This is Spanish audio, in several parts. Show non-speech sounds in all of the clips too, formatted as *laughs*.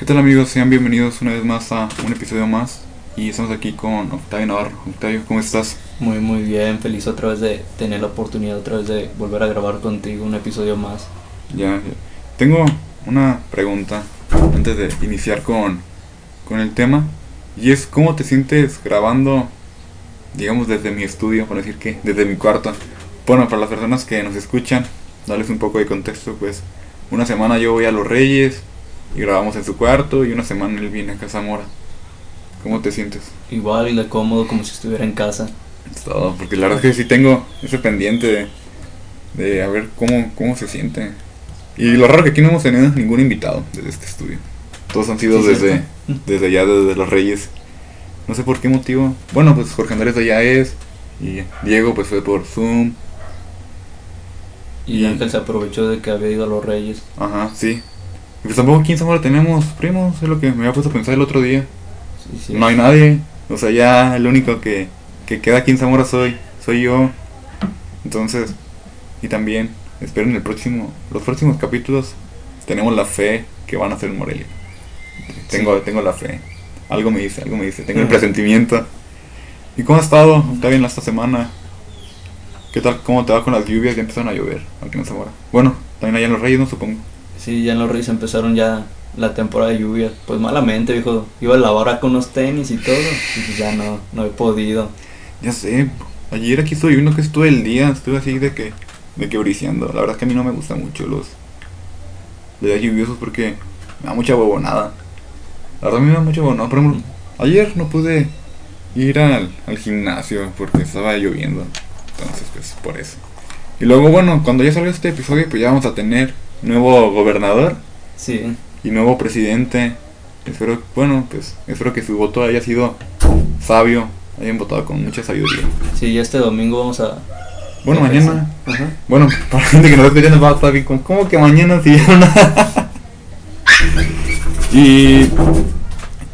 ¿Qué tal amigos? Sean bienvenidos una vez más a un episodio más y estamos aquí con Octavio Navarro. Octavio, ¿cómo estás? Muy muy bien, feliz otra vez de tener la oportunidad otra vez de volver a grabar contigo un episodio más. Ya, ya. Tengo una pregunta antes de iniciar con, con el tema y es ¿cómo te sientes grabando, digamos, desde mi estudio, por decir que, desde mi cuarto? Bueno, para las personas que nos escuchan, darles un poco de contexto, pues una semana yo voy a Los Reyes y grabamos en su cuarto y una semana él viene a Casa Mora. ¿Cómo te sientes? Igual y de cómodo como si estuviera en casa. Es todo, porque la verdad es que sí tengo ese pendiente de, de a ver cómo, cómo se siente. Y lo raro que aquí no hemos tenido ningún invitado desde este estudio. Todos han sido Sí, desde, cierto. desde allá, desde los Reyes. No sé por qué motivo. Bueno, pues Jorge Andrés de allá es. Y Diego pues fue por Zoom. Y Y- Ángel se aprovechó de que había ido a los Reyes. Ajá, sí. Pues tampoco aquí en Zamora tenemos primos, es lo que me había puesto a pensar el otro día. Sí, sí. No hay nadie. O sea, ya el único que, que queda aquí en Zamora soy, soy yo. Entonces, y también, esperen el próximo, los próximos capítulos. Tenemos la fe que van a ser en Morelia. Tengo, tengo la fe. Algo me dice, algo me dice. Tengo el presentimiento. ¿Y cómo has estado? ¿Está bien esta semana? ¿Qué tal? ¿Cómo te va con las lluvias? Ya empezaron a llover aquí en Zamora. Bueno, también allá en los Reyes, no supongo. Sí, ya en los Reyes empezaron ya la temporada de lluvia. Pues malamente, viejo. Iba a lavar acá unos tenis y todo. Y pues ya no, no he podido. Ya sé, ayer aquí estoy viendo que estuve el día, estuve así de que, de que briciando. La verdad es que a mí no me gustan mucho los, días lluviosos porque me da mucha huevonada. La verdad a mí me da mucha huevonada. Por ejemplo, ayer no pude ir al, al gimnasio porque estaba lloviendo. Entonces, pues, por eso. Y luego, bueno, cuando ya salga este episodio, pues ya vamos a tener nuevo gobernador Sí. y nuevo presidente. Espero, bueno, pues, espero que su voto haya sido sabio, hayan votado con mucha sabiduría. Sí, ya este domingo vamos a... Bueno, mañana. Ajá. Bueno, *laughs* para la gente que nos escucha nos va a estar bien ¿cómo que mañana sí? *laughs* y,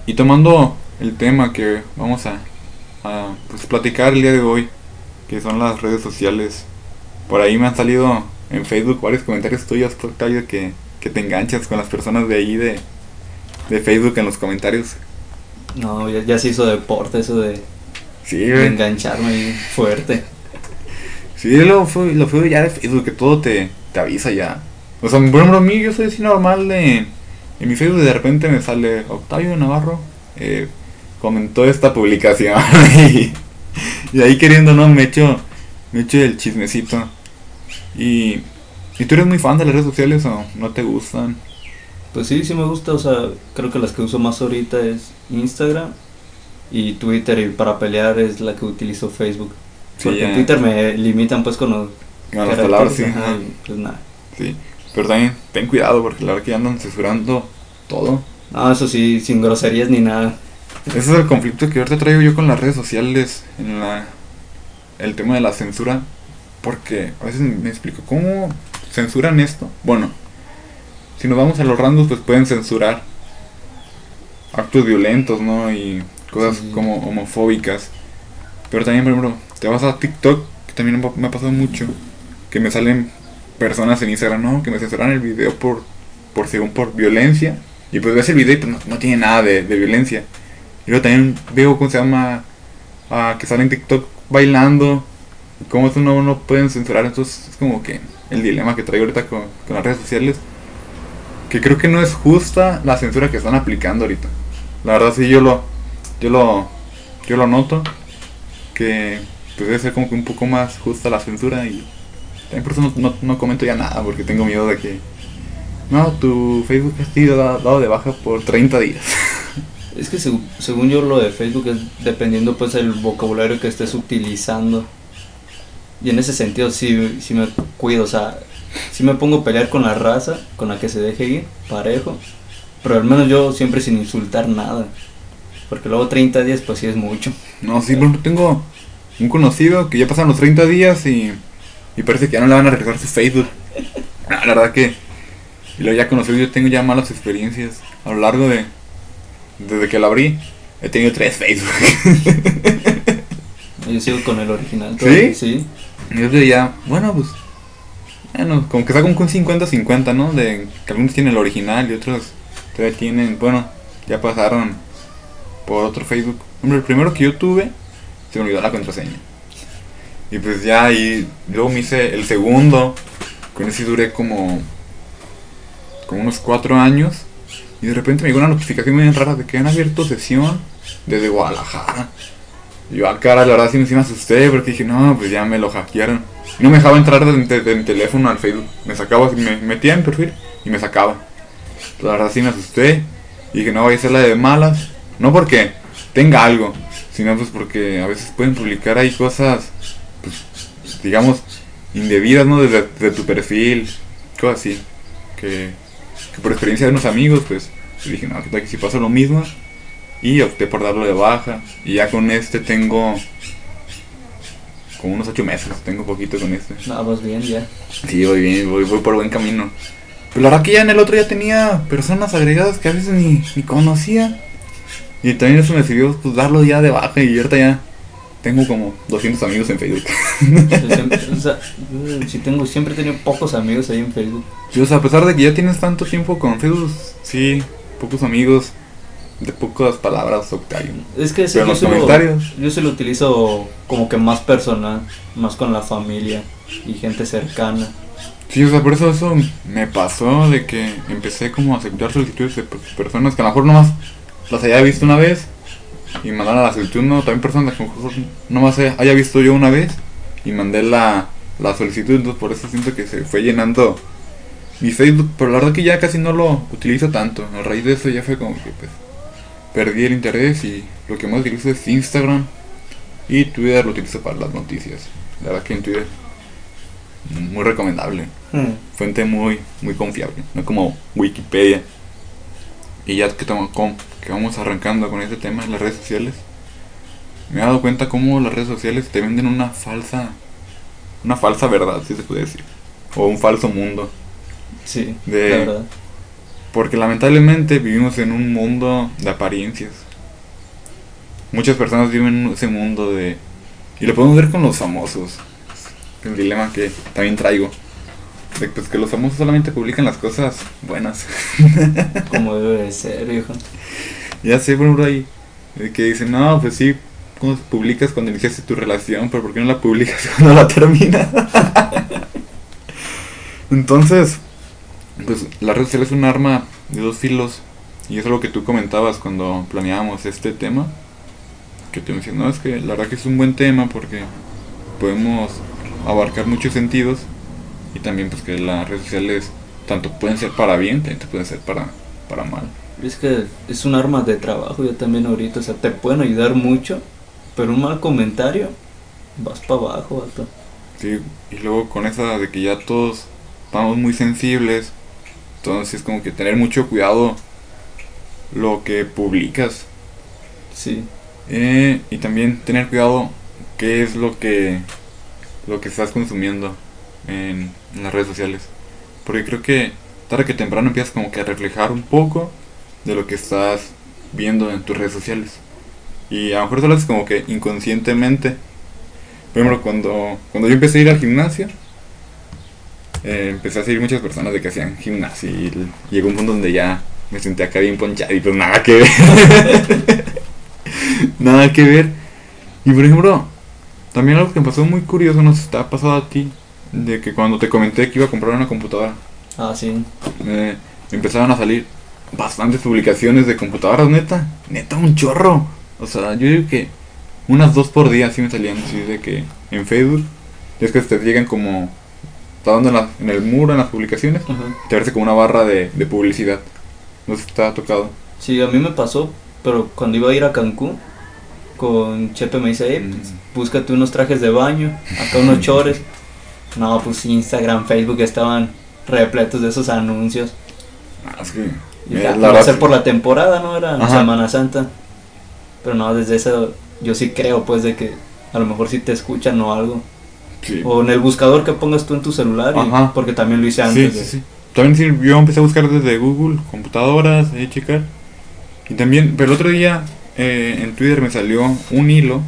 y tomando el tema que vamos a, a, pues, platicar el día de hoy, que son las redes sociales. Por ahí me han salido en Facebook varios comentarios tuyos, Octavio, que, que te enganchas con las personas de ahí de, de Facebook en los comentarios. No, ya, ya se hizo deporte eso de, Sí, de güey. engancharme ahí fuerte. Sí, lo fue, lo fue ya de Facebook, que todo te, te avisa ya. O sea, por ejemplo, a mí yo soy así normal de... En mi Facebook de repente me sale Octavio Navarro eh, comentó esta publicación *laughs* y, y ahí queriendo no me echo, me echo el chismecito. Y, ¿Y tú eres muy fan de las redes sociales o no te gustan? Pues sí, sí me gusta, o sea, creo que las que uso más ahorita es Instagram y Twitter y para pelear es la que utilizo Facebook. Sí, Porque en Twitter me limitan pues con los Con las palabras, sí. ajá, pues nada. Sí. Pero también ten cuidado porque la verdad que andan censurando todo. No, eso sí, sin groserías ni nada. Ese es el conflicto que ahorita traigo yo con las redes sociales en la el tema de la censura porque a veces me explico cómo censuran esto. Bueno, si nos vamos a los randos pues pueden censurar actos violentos, ¿no? Y cosas Sí. como homofóbicas. Pero también, por ejemplo, te vas a TikTok, que también me ha pasado mucho, que me salen personas en Instagram, ¿no? Que me censuran el video por, por según por violencia. Y pues ves el video y pues no, no tiene nada de, de violencia. Y luego también veo, ¿cómo se llama? Ah, que sale en TikTok bailando. Cómo eso no, no pueden censurar. Entonces es como que el dilema que traigo ahorita con, con las redes sociales. Que creo que no es justa la censura que están aplicando ahorita. La verdad sí yo lo, yo lo, yo lo noto. Que pues debe ser como que un poco más justa la censura y también por eso no, no, no comento ya nada porque tengo miedo de que no, tu Facebook ha sido da- dado de baja por 30 días. Es que seg- según yo lo de Facebook es dependiendo pues el vocabulario que estés utilizando. Y en ese sentido sí, sí me cuido, o sea, sí me pongo a pelear con la raza, con la que se deje ir, parejo. Pero al menos yo siempre sin insultar nada. Porque luego 30 días pues sí es mucho. No, sí, ejemplo, tengo un conocido que ya pasan los 30 días y, y parece que ya no le van a regresar su Facebook. No, *laughs* la verdad que y lo ya conocido, yo tengo ya malas experiencias a lo largo de desde que lo abrí. He tenido tres Facebook. *laughs* Yo sigo con el original. ¿Sí? Sí. Y yo ya, bueno, pues bueno, como que como con 50-50, ¿no? De que algunos tienen el original y otros todavía tienen, bueno, ya pasaron por otro Facebook. Hombre, el primero que yo tuve, se me olvidó la contraseña. Y pues ya, y luego me hice el segundo, con ese duré como, como unos cuatro años. Y de repente me llegó una notificación muy rara de que han abierto sesión desde Guadalajara. Yo, a cara, la verdad sí me, asusté porque dije, no, pues ya me lo hackearon. No me dejaba entrar desde mi teléfono al Facebook. Me sacaba, me metía en perfil y me sacaba. La verdad sí me asusté. Y dije, no, voy a hacer la de malas. No porque tenga algo, sino pues porque a veces pueden publicar ahí cosas, pues, digamos, indebidas, ¿no? Desde, desde tu perfil, cosas así. Que, que por experiencia de unos amigos, pues, dije, no, que tal que si pasa lo mismo. Y opté por darlo de baja. Y ya con este tengo como unos 8 meses, tengo poquito con este. No, vas bien ya. Sí, voy bien, voy, voy por buen camino. Pero la verdad que ya en el otro ya tenía personas agregadas que a veces ni, ni conocía. Y también eso me sirvió pues darlo ya de baja y ahorita ya tengo como 200 amigos en Facebook. O sea, yo sí tengo, siempre he tenido pocos amigos ahí en Facebook. Sí, o sea, a pesar de que ya tienes tanto tiempo con Facebook, sí, pocos amigos, de pocas palabras, Octavio. Es que ese yo, los se lo, yo se lo utilizo como que más personal, más con la familia y gente cercana. Sí, o sea, por eso eso me pasó de que empecé como a aceptar solicitudes de pe- personas que a lo mejor nomás las haya visto una vez y mandaron la solicitud, no, también personas que a lo mejor nomás haya haya visto yo una vez y mandé la, la solicitud, entonces por eso siento que se fue llenando mi Facebook, pero la verdad que ya casi no lo utilizo tanto, a raíz de eso ya fue como que pues perdí el interés y lo que más utilizo es Instagram y Twitter lo utilizo para las noticias, la verdad que en Twitter muy recomendable fuente muy muy confiable, no como Wikipedia. Y ya que, com- que vamos arrancando con este tema de las redes sociales, me he dado cuenta cómo las redes sociales te venden una falsa, una falsa verdad, si se puede decir, o un falso mundo. Sí, De- la verdad. Porque lamentablemente vivimos en un mundo de apariencias. Muchas personas viven en ese mundo de... Y lo podemos ver con los famosos. El dilema que también traigo. De pues, que los famosos solamente publican las cosas buenas. *laughs* Como debe de ser, viejo. ya sé, por ejemplo, ahí. Que dicen, no, pues sí, cuando publicas cuando iniciaste tu relación, pero ¿por qué no la publicas *laughs* cuando la terminas? *laughs* Entonces, pues la red social es un arma de dos filos. Y eso es lo que tú comentabas cuando planeábamos este tema. Que te no, es que la verdad que es un buen tema porque podemos abarcar muchos sentidos. Y también pues que las redes sociales tanto pueden ser para bien, te pueden ser para, para mal. Es que es un arma de trabajo ya también ahorita, o sea, te pueden ayudar mucho, pero un mal comentario, vas para abajo, vato. Sí, y luego con esa de que ya todos estamos muy sensibles, entonces es como que tener mucho cuidado lo que publicas. Sí, eh, y también tener cuidado qué es lo que lo que estás consumiendo en, en las redes sociales, porque creo que tarde que temprano empiezas como que a reflejar un poco de lo que estás viendo en tus redes sociales. Y a lo mejor solo es como que inconscientemente. Por ejemplo, cuando, cuando yo empecé a ir al gimnasio, eh, empecé a seguir muchas personas de que hacían gimnasio y llegó un punto donde ya me senté acá bien ponchado y pues nada que ver. *laughs* nada que ver. Y por ejemplo, también algo que me pasó muy curioso, no sé si te ha pasado a ti, de que cuando te comenté que iba a comprar una computadora, ah, sí. eh, empezaron a salir bastantes publicaciones de computadoras, neta, neta un chorro. O sea, yo digo que unas dos por día sí me salían así de que en Facebook, y es que te llegan como, está dando en, la- en el muro, en las publicaciones, te aparece como una barra de, de publicidad. No si ha tocado. Sí, a mí me pasó, pero cuando iba a ir a Cancún, con Chepe me dice, eh, pues, Mm. búscate unos trajes de baño, acá unos *laughs* chores. No, pues Instagram, Facebook estaban repletos de esos anuncios. Ah, es que, Y eh, ya, la iba a verdad ser por la temporada, ¿no? Era Ajá. Semana Santa. Pero no, desde eso yo sí creo, pues, de que a lo mejor sí te escuchan o algo. Sí. O en el buscador que pongas tú en tu celular, y- porque también lo hice antes. sí, de- sí. También sí, yo empecé a buscar desde Google, computadoras, ahí checar. Y también, pero el otro día eh, en Twitter me salió un hilo,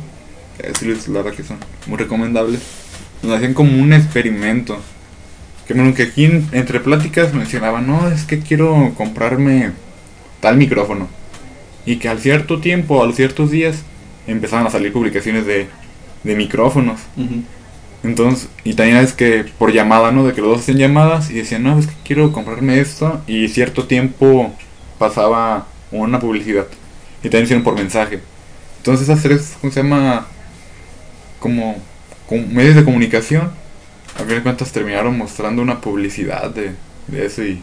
decirles la verdad que son muy recomendables, donde hacían como un experimento. Que, bueno, que aquí en- entre pláticas mencionaban, no, es que quiero comprarme tal micrófono. Y que al cierto tiempo, a los ciertos días, empezaban a salir publicaciones de, de micrófonos. Ujú. Entonces, y también es que por llamada, ¿no? De que los dos hacían llamadas y decían, no, es que quiero comprarme esto. Y cierto tiempo pasaba una publicidad. Y también hicieron por mensaje. Entonces, esas tres, ¿cómo se llama? Como, medios de comunicación. A fin de cuentas terminaron mostrando una publicidad de, de eso. Y,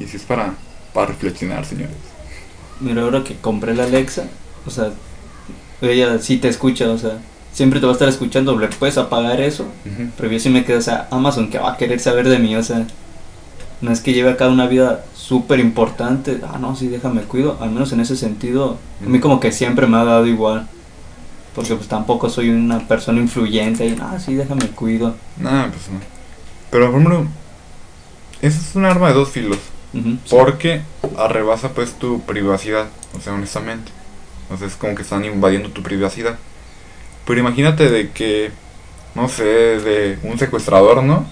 y sí es para, para reflexionar, señores. Mira, ahora que compré la Alexa, o sea, ella sí te escucha, o sea, siempre te va a estar escuchando, le puedes apagar eso, Ujú. pero yo sí me quedo, o sea, Amazon que va a querer saber de mí, o sea, no es que lleve acá una vida súper importante, ah, no, sí, déjame cuido, al menos en ese sentido, a mí como que siempre me ha dado igual, porque pues tampoco soy una persona influyente y, ah, sí, déjame cuido. Nah, pues no. Pero, por ejemplo, eso es un arma de dos filos. Ujú, sí. Porque arrebasa pues tu privacidad, o sea, honestamente. O sea, es como que están invadiendo tu privacidad. Pero imagínate de que, no sé, de un secuestrador, ¿no?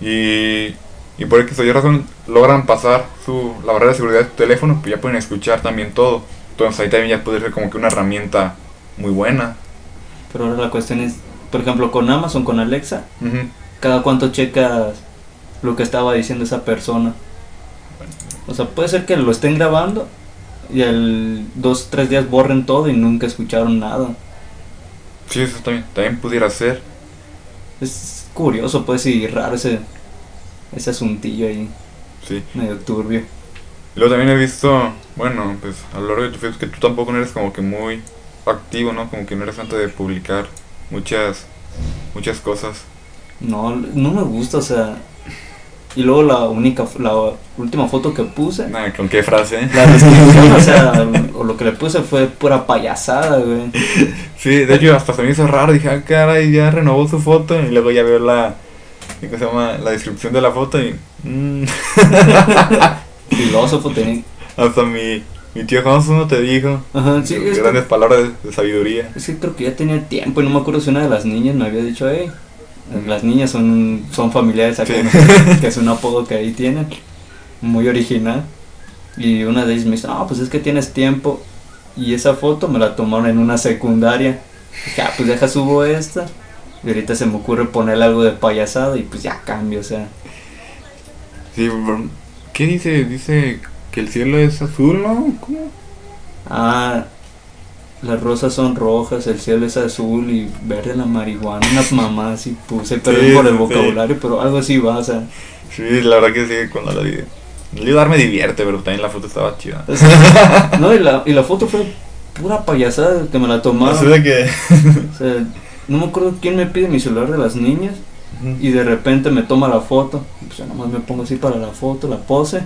Y, y por X o Y razón logran pasar su, la barrera de seguridad de tu teléfono, pues ya pueden escuchar también todo. Entonces ahí también ya puede ser como que una herramienta muy buena. Pero ahora la cuestión es, por ejemplo, con Amazon, con Alexa, cada cuánto checas lo que estaba diciendo esa persona. O sea, puede ser que lo estén grabando y al dos, tres días borren todo y nunca escucharon nada. Sí, eso también, también pudiera ser. Es curioso, pues, y raro ese, ese asuntillo ahí, Sí. medio turbio. Y luego también he visto, bueno, pues a lo largo de tu Facebook que tú tampoco no eres como que muy activo, ¿no? Como que no eres tanto de publicar muchas, muchas cosas. No, no me gusta, o sea. Y luego la única, la última foto que puse, Nada, ¿con qué frase? la descripción, o sea, *laughs* o lo que le puse fue pura payasada, güey. Sí, de hecho hasta se me hizo raro, dije, ah, caray, ya renovó su foto y luego ya veo la, ¿cómo se llama? La descripción de la foto y... mm, *laughs* Filósofo tenía. hasta mi, mi tío Johnson te dijo. Ajá, sí, que- grandes palabras de, de sabiduría. Es que creo que ya tenía tiempo y no me acuerdo si una de las niñas me había dicho, hey, las niñas son, son familiares acá, *laughs* que es un apodo que ahí tienen, muy original. Y una de ellas me dice, no, pues es que tienes tiempo. Y esa foto me la tomaron en una secundaria. Dije, ah, pues deja subo esta. Y ahorita se me ocurre ponerle algo de payasada y pues ya cambio, o sea. Sí, ¿qué dice? Dice que el cielo es azul, ¿no? ¿Cómo? Ah, las rosas son rojas, el cielo es azul y verde la marihuana, unas mamás y puse, pero Sí, por el sí. vocabulario, pero algo así va, o sea. Sí, la verdad que sí, cuando la vi. El ayudar me divierte, pero también la foto estaba chida. no, y la, y la foto fue pura payasada que me la No tomaron. sé de que. O sea, no me acuerdo quién me pide mi celular de las niñas y de repente me toma la foto. Pues ya nomás me pongo así para la foto, la pose.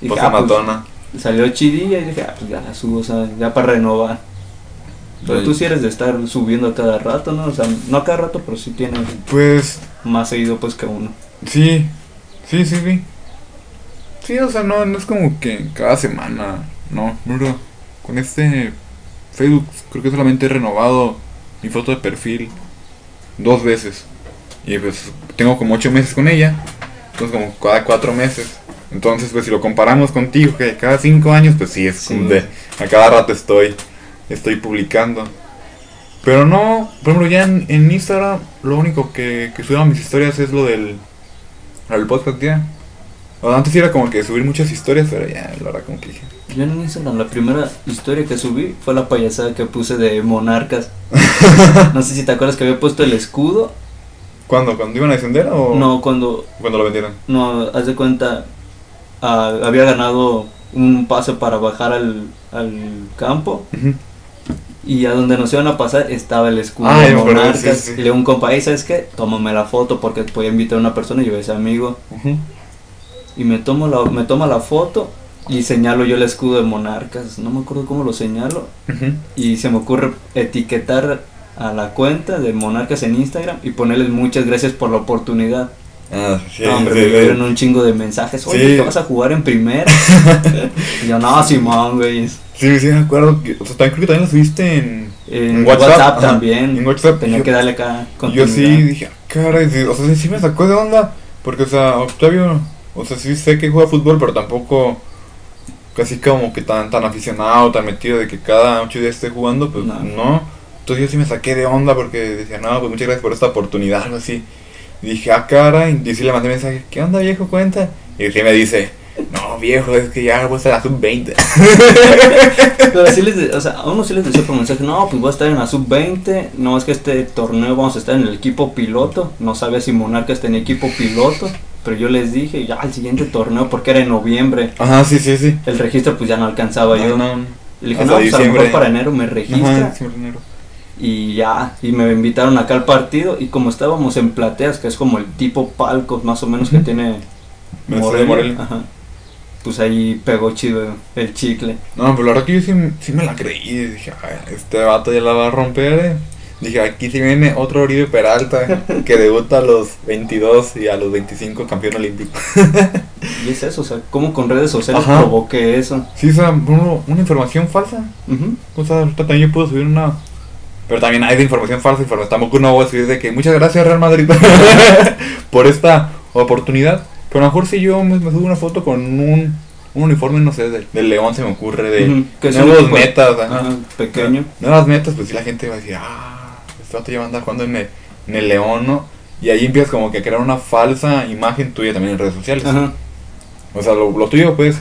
Y Pose ah, pues, matona. Salió chidilla y dije, ah, pues ya la subo, o sea, ya para renovar. Pero Sí. tú sí eres de estar subiendo a cada rato, ¿no? O sea, no a cada rato, pero sí tienes Pues más seguido pues que uno. sí, sí, sí, sí. Sí, o sea, no, no es como que cada semana, no, bro. Con este Facebook creo que solamente he renovado mi foto de perfil dos veces. Y pues tengo como ocho meses con ella. Entonces como cada cuatro meses. Entonces pues si lo comparamos contigo que cada cinco años pues sí es Sí. como de a cada rato estoy estoy publicando. Pero no, por ejemplo ya en, en Instagram lo único que, que subo a mis historias es lo del, del podcast ya. O antes era como que subir muchas historias, pero ya la verdad como que dije. Yo en Instagram la primera historia que subí fue la payasada que puse de monarcas. *laughs* no sé si te acuerdas que había puesto el escudo. ¿Cuándo? ¿Cuando iban a descender o No, cuando cuando lo vendieron? No, haz de cuenta, ah, había ganado un pase para bajar al, al campo y a donde nos iban a pasar estaba el escudo Ah, de monarcas. sí, sí. Y le un compa, "Ey, ¿sabes qué? Tómame la foto porque podía invitar a una persona y yo ese amigo. Ujú. Y me, tomo la, me toma la foto y señalo yo el escudo de monarcas. No me acuerdo cómo lo señalo. Y se me ocurre etiquetar a la cuenta de monarcas en Instagram y ponerles muchas gracias por la oportunidad. Ah, sí, No, hombre, sí, me dieron un chingo de mensajes. Oye, Sí. ¿te vas a jugar en primera? *laughs* yo, no, Simón, güey. Sí, sí, me acuerdo. Que, o sea, también creo que también lo subiste en, En WhatsApp, también. En WhatsApp. Tenía Yo- que darle acá Yo sí dije, "Ah, caray, sí", o sea, sí, sí me sacó de onda. Porque, o sea, Octavio, o sea, sí sé que juega fútbol, pero tampoco casi como que tan, tan aficionado, tan metido de que cada ocho días esté jugando, pues No. no. Entonces yo sí me saqué de onda porque decía, no, pues muchas gracias por esta oportunidad, así. Y dije, ah, cara, y sí le mandé mensaje, ¿qué onda viejo, cuenta? Y sí me dice, no viejo, es que ya voy a estar a la sub-20. *laughs* *laughs* Pero sí les, de- o sea, a uno sí les decía por mensaje, no, pues voy a estar en la sub-20, no es que este torneo vamos a estar en el equipo piloto, no sabía si Monarcas tenía equipo piloto, pero yo les dije, ya el siguiente torneo, porque era en noviembre, Ajá, sí, sí, sí. el registro pues ya no alcanzaba yo. No, le dije, hasta no, pues a lo mejor para enero me registra. Ajá, diciembre, enero. Y ya, y me invitaron acá al partido, y como estábamos en plateas, que es como el tipo palcos más o menos que tiene Morelia, Morelia. ajá, pues ahí pegó chido el chicle. No, pero la verdad que yo sí, sí me la creí. Dije, "Ay, este vato ya la va a romper. eh". Dije, aquí sí viene otro Oribe Peralta *laughs* que debuta a los 22 y a los 25 campeón olímpico. Y es eso, o sea, como con redes sociales provoqué eso. Sí, o sea, uno- una información falsa. Ujú. O sea, también yo puedo subir una. Pero también hay de información falsa, información. Tampoco no voy a subir de que muchas gracias Real Madrid *laughs* por esta oportunidad. Pero a lo mejor si yo me, me subo una foto con un, un uniforme, no sé, del, del León se me ocurre, de nuevos equipo- metas, ajá. ajá, pequeño. Nuevas metas, pues sí la gente va a decir, ah, este vato ya va a andar jugando en el, en el León, ¿no? Y ahí empiezas como que a crear una falsa imagen tuya también en redes sociales. Ajá. O sea, lo, lo tuyo pues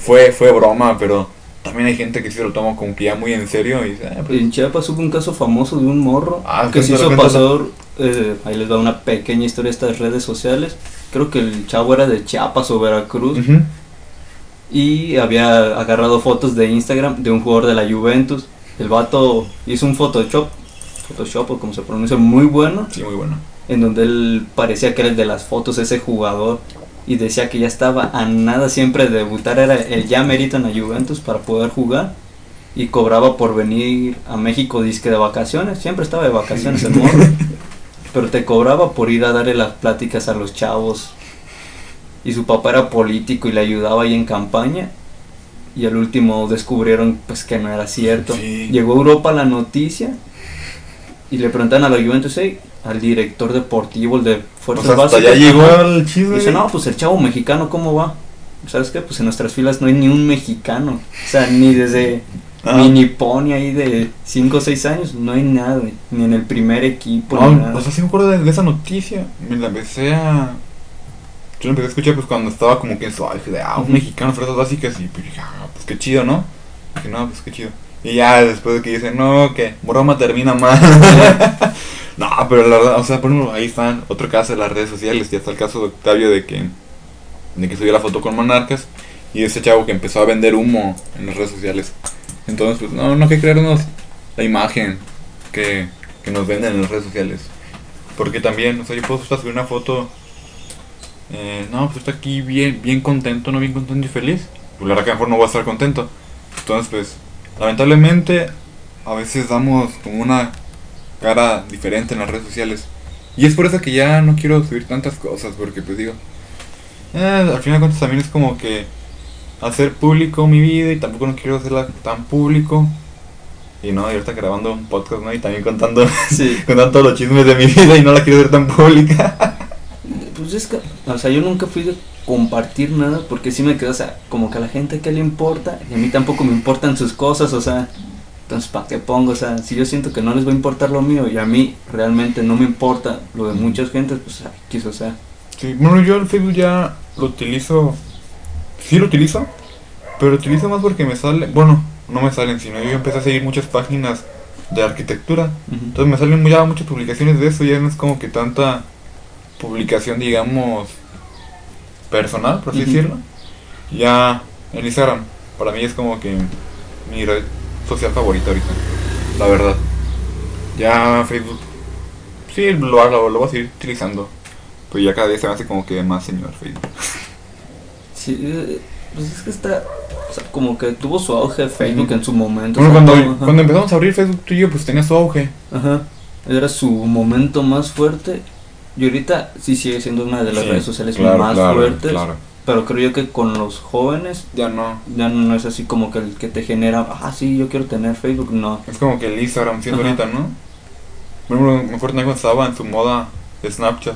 fue, fue broma, pero también hay gente que sí lo toma como que ya muy en serio y dice, ah, pues, En Chiapas hubo un caso famoso de un morro Ah, que se hizo pasar, eh, ahí les va una pequeña historia de estas redes sociales. Creo que el chavo era de Chiapas o Veracruz y había agarrado fotos de Instagram de un jugador de la Juventus. El vato hizo un Photoshop, Photoshop o como se pronuncia, muy bueno, sí, muy bueno. en donde él parecía que era el de las fotos, ese jugador, y decía que ya estaba a nada siempre de debutar, era el ya merito en la Juventus para poder jugar, y cobraba por venir a México disque de vacaciones, siempre estaba de vacaciones el morro, *laughs* pero te cobraba por ir a darle las pláticas a los chavos, y su papá era político y le ayudaba ahí en campaña, y al último descubrieron pues que no era cierto. Sí. Llegó a Europa la noticia y le preguntan a la Juventus, "Ey, al director deportivo, el de O Fuerzas sea, hasta Básicas, ya llegó ajá". al chisme. Dice, no, pues el chavo mexicano, ¿cómo va? ¿Sabes qué? Pues en nuestras filas no hay ni un mexicano. O sea, ni desde Ah. mini pony ahí de 5 o 6 años, no hay nada, güey. Ni en el primer equipo, No, ni nada. o sea, sí me acuerdo de, de esa noticia. Me la empecé a. Yo la empecé a escuchar pues cuando estaba como que en su ah, un Ujú. mexicano, fuerzas básicas. Y pues, dije, ah, pues qué chido, ¿no? Dije, no, pues qué chido. Y ya después de que dicen, no, que broma termina mal. *laughs* no, pero la verdad, o sea, por ejemplo, ahí están otro caso de las redes sociales. Ya está el caso de Octavio de que, de que subió la foto con Monarcas. Y ese chavo que empezó a vender humo en las redes sociales. Entonces, pues no, no hay que creernos la imagen que, que nos venden en las redes sociales. Porque también, o sea, yo puedo subir una foto. eh, no, pues estoy aquí bien, bien contento, no bien contento y feliz. Pues la verdad que a lo mejor no voy a estar contento. Entonces, pues, lamentablemente, a veces damos como una cara diferente en las redes sociales. Y es por eso que ya no quiero subir tantas cosas, porque pues digo, eh, al final de cuentas también es como que hacer público mi vida y tampoco no quiero hacerla tan público. Y no, y ahorita grabando un podcast, ¿no? Y también contando, *laughs* Sí. contando todos los chismes de mi *laughs* vida y no la quiero hacer tan pública. Pues es que, o sea, yo nunca fui de compartir nada porque sí me quedo, o sea, como que a la gente que le importa y a mí tampoco me importan sus cosas, o sea, entonces ¿para qué pongo? O sea, si yo siento que no les va a importar lo mío y a mí realmente no me importa lo de muchas gentes, pues quiso, o sea, Sí, bueno, yo el Facebook ya lo utilizo. Sí lo utilizo, pero lo utilizo más porque me sale. Bueno, no me salen, sino yo empecé a seguir muchas páginas de arquitectura. Entonces me salen ya muchas publicaciones de eso, ya no es como que tanta publicación, digamos, personal, por así decirlo. Ya en Instagram, para mí es como que mi red social favorita ahorita, la verdad. Ya Facebook, sí, lo, lo, lo voy a seguir utilizando. Pero ya cada día se me hace como que más señor Facebook. sí, eh, pues es que está, o sea, como que tuvo su auge Facebook en su momento. Bueno, cuando, cuando empezamos a abrir Facebook tú y yo, pues tenía su auge. Ajá. Era su momento más fuerte. Y ahorita sí sigue siendo una de las Sí, redes sociales claro, más claro, fuertes. claro. Pero creo yo que con los jóvenes Ya no. ya no es así como que el que te genera, ah, sí, yo quiero tener Facebook. No. Es como que el Instagram siendo Ajá. ahorita, ¿no? Bueno, mejor también cuando estaba en su moda de Snapchat.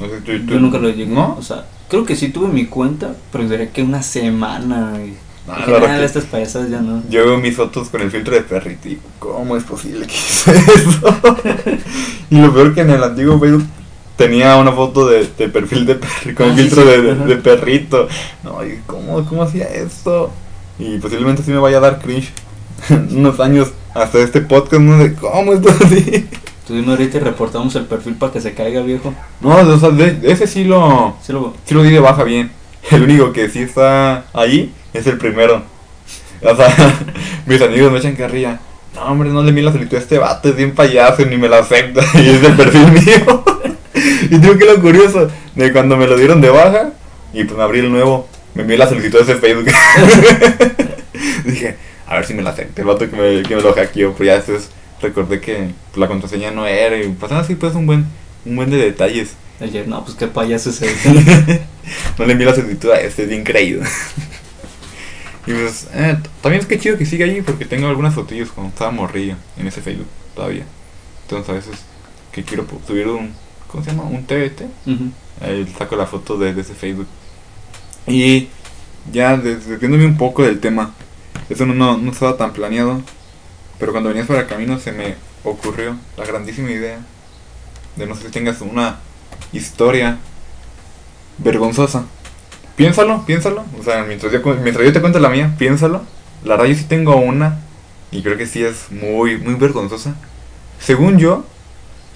No sé, tú- tú- Yo nunca lo llegué. ¿No? O sea, creo que sí tuve mi cuenta, pero diré que una semana. y Ah, "Nah, que- estas payasadas ya no. Yo veo mis fotos con el filtro de perrito y digo, ¿cómo es posible que hice *laughs* eso? *laughs* y lo peor que en el antiguo Facebook tenía una foto de, de perfil de perrito, con el Ah, filtro sí, de, de- ajá. de perrito. No, y ¿cómo, ¿cómo hacía esto? Y posiblemente sí me vaya a dar cringe *laughs* unos años hasta este podcast, ¿no? De cómo esto así. Tú dime ahorita y reportamos el perfil para que se caiga, viejo. No, o sea, de- ese sí lo, Sí lo... sí lo di de baja bien. El único que sí está ahí es el primero. O sea, *laughs* mis amigos me echan carrilla. No, hombre, no le vi la solicitud a este vato, es bien payaso, ni me lo acepta. *laughs* Y es del perfil mío. Y digo que lo curioso, de cuando me lo dieron de baja, y pues me abrí el nuevo, me envié la solicitud a ese Facebook. *laughs* Dije, a ver si me la acepta el vato que me, que me lo hackeó. Pero ya después recordé que pues, la contraseña no era. Y pasaron así pues un buen, un buen de detalles. Ayer, no, pues qué payaso es ese. *laughs* no le envié la solicitud a este, es bien creído. *laughs* y pues, eh, también es que chido que siga ahí porque tengo algunas fotillos cuando estaba morrillo en ese Facebook todavía. Entonces a veces que quiero subir un, ¿cómo se llama? Un TBT. Ujú. Ahí saco la foto de, de ese Facebook. Y ya des- desviándome un poco del tema. Eso no, no, no estaba tan planeado. Pero cuando venías para el camino se me ocurrió la grandísima idea de no sé si tengas una historia vergonzosa. Piénsalo, piénsalo. O sea, mientras yo, mientras yo te cuento la mía, piénsalo. La verdad yo sí tengo una. Y creo que sí es muy, muy vergonzosa. Según yo,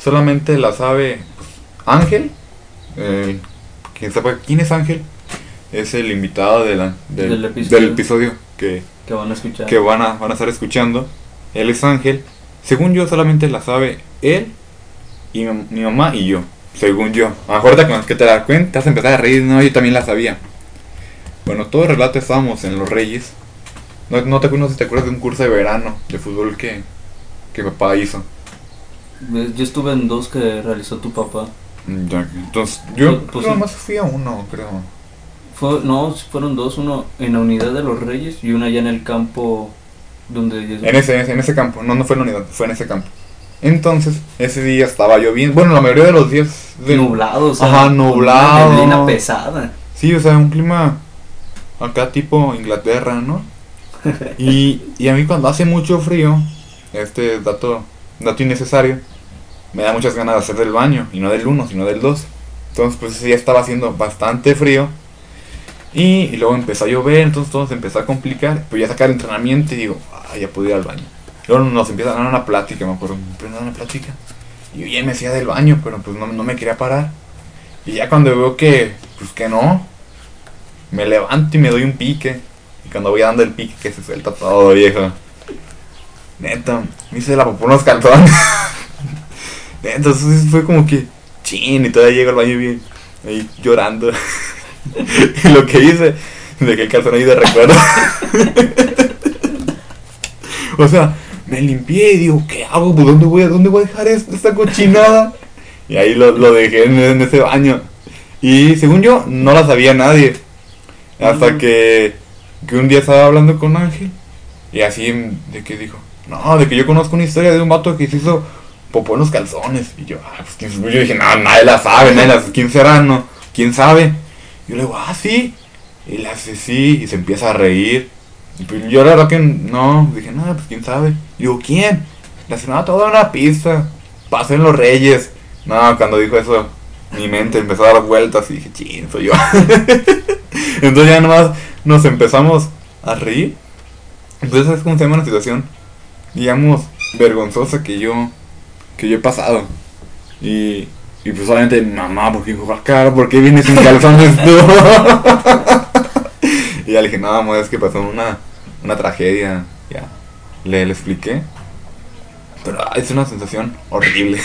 solamente la sabe Ángel. Eh, quien sepa quién es Ángel, es el invitado de la- del, Del del episodio. que, Que van a escuchar. que van, a, van a estar escuchando. Él es Ángel. Según yo, solamente la sabe él y mi, mi mamá y yo. Según yo. Con que te das cuenta, te vas a empezar a reír. No, yo también la sabía. Bueno, todo el relato estábamos en Los Reyes. No, no te acuerdas si te acuerdas de un curso de verano de fútbol que, que papá hizo. Yo estuve en dos que realizó tu papá. Mm, ya, Entonces, yo Pues- pues más fui a uno, creo. Fue, no, fueron dos, uno en la unidad de los Reyes y uno allá en el campo donde En ese, en ese campo, no, no fue en la unidad, fue en ese campo. Entonces, ese día estaba lloviendo. Bueno, la mayoría de los días. del- nublado, o sea, Ajá, con una nublado. neblina pesada. Sí, o sea, un clima acá tipo Inglaterra, ¿no? *laughs* Y, y a mí cuando hace mucho frío, este dato, dato innecesario, me da muchas ganas de hacer del baño, y no del 1, sino del 2. Entonces, pues día estaba haciendo bastante frío. Y, luego empezó a llover, entonces todo se empezó a complicar. Pero ya sacar el entrenamiento y digo, ah, ya puedo ir al baño. Luego nos empieza a dar una plática, me acuerdo, me empieza a dar una plática. Y yo ya me hacía del baño, pero pues no, no me quería parar. Y ya cuando veo que, pues que no, me levanto y me doy un pique. Y cuando voy dando el pique, que se suelta todo, viejo. Neta, me hice la popó en los calzones. *laughs* Entonces fue como que, chin, y todavía llego al baño bien, ahí llorando. *laughs* y lo que hice, dejé el calzón ahí de recuerdo. *laughs* o sea, me limpié y digo, ¿qué hago? ¿Dónde voy a, dónde voy a dejar esta cochinada? Y ahí lo, lo dejé en, en ese baño. Y según yo, no la sabía nadie. Hasta Mm. que, que un día estaba hablando con Ángel. Y así, de que dijo, no, de que yo conozco una historia de un vato que se hizo popó en los calzones. Y yo, ah, pues ¿quién- yo dije, no, nadie la sabe, nadie la ¿quién será? No, ¿quién sabe? Y yo le digo, ah, sí. Y le hace sí, y se empieza a reír. Y pues yo la verdad que no, dije, no, pues quién sabe. Y digo, ¿quién? Hace, no, toda una pista. Pasó en los Reyes. No, cuando dijo eso, mi mente empezó a dar vueltas y dije, ching, soy yo. *laughs* Entonces ya nomás nos empezamos a reír. Entonces es como se llama una situación, digamos, vergonzosa que yo, que yo he pasado. Y, y pues obviamente, mamá, ¿por qué "Ah, cara, ¿por qué vienes sin calzones tú? *laughs* y ya le dije, no, amor, es que pasó una, una tragedia. Ya, le, le expliqué. Pero ah, es una sensación horrible.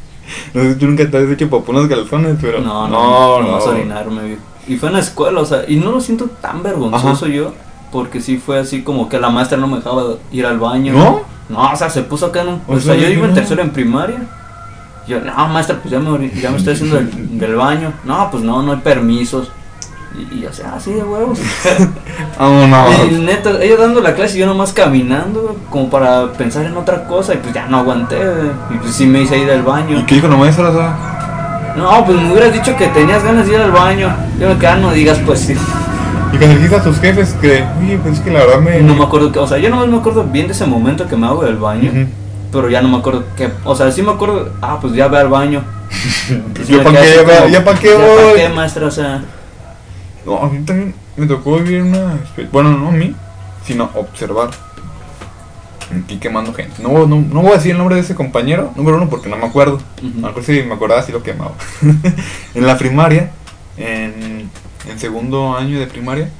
*laughs* no sé si tú nunca te has hecho popó en los calzones, pero... No, no, no, no, no. orinarme. Y fue en la escuela, o sea, y no lo siento tan vergonzoso yo, porque sí fue así como que la maestra no me dejaba ir al baño. ¿No? No, o sea, se puso acá en un... O O, sea, sea, yo iba en no. tercero en primaria. Yo, no, maestra, pues ya me, ya me estoy haciendo del, del baño. No, pues no, no hay permisos. Y, y o sea, así de huevos. *laughs* Vámonos. Y neta, ella dando la clase y yo nomás caminando, como para pensar en otra cosa, y pues ya no aguanté, y pues sí me hice ir al baño. ¿Y qué dijo la maestra? O sea, No, pues me hubieras dicho que tenías ganas de ir al baño. Yo me quedé, no digas, pues sí. Y cuando dijiste a tus jefes que, oye, pues es que la verdad me. No me acuerdo, que, o sea, yo no me acuerdo bien de ese momento que me hago del baño, pero ya no me acuerdo que, o sea, sí me acuerdo, ah, pues ya ve al baño. *laughs* Yo para qué, ya, como, ya para qué ¿Ya para voy. qué, maestra? O sea, No, a mí también me tocó vivir una. Bueno, no a mí, sino observar. Aquí quemando gente. No, no, no voy a decir el nombre de ese compañero, número uno, porque no me acuerdo. A lo mejor si me acordaba, sí lo quemaba. *laughs* en la primaria, en, en segundo año de primaria,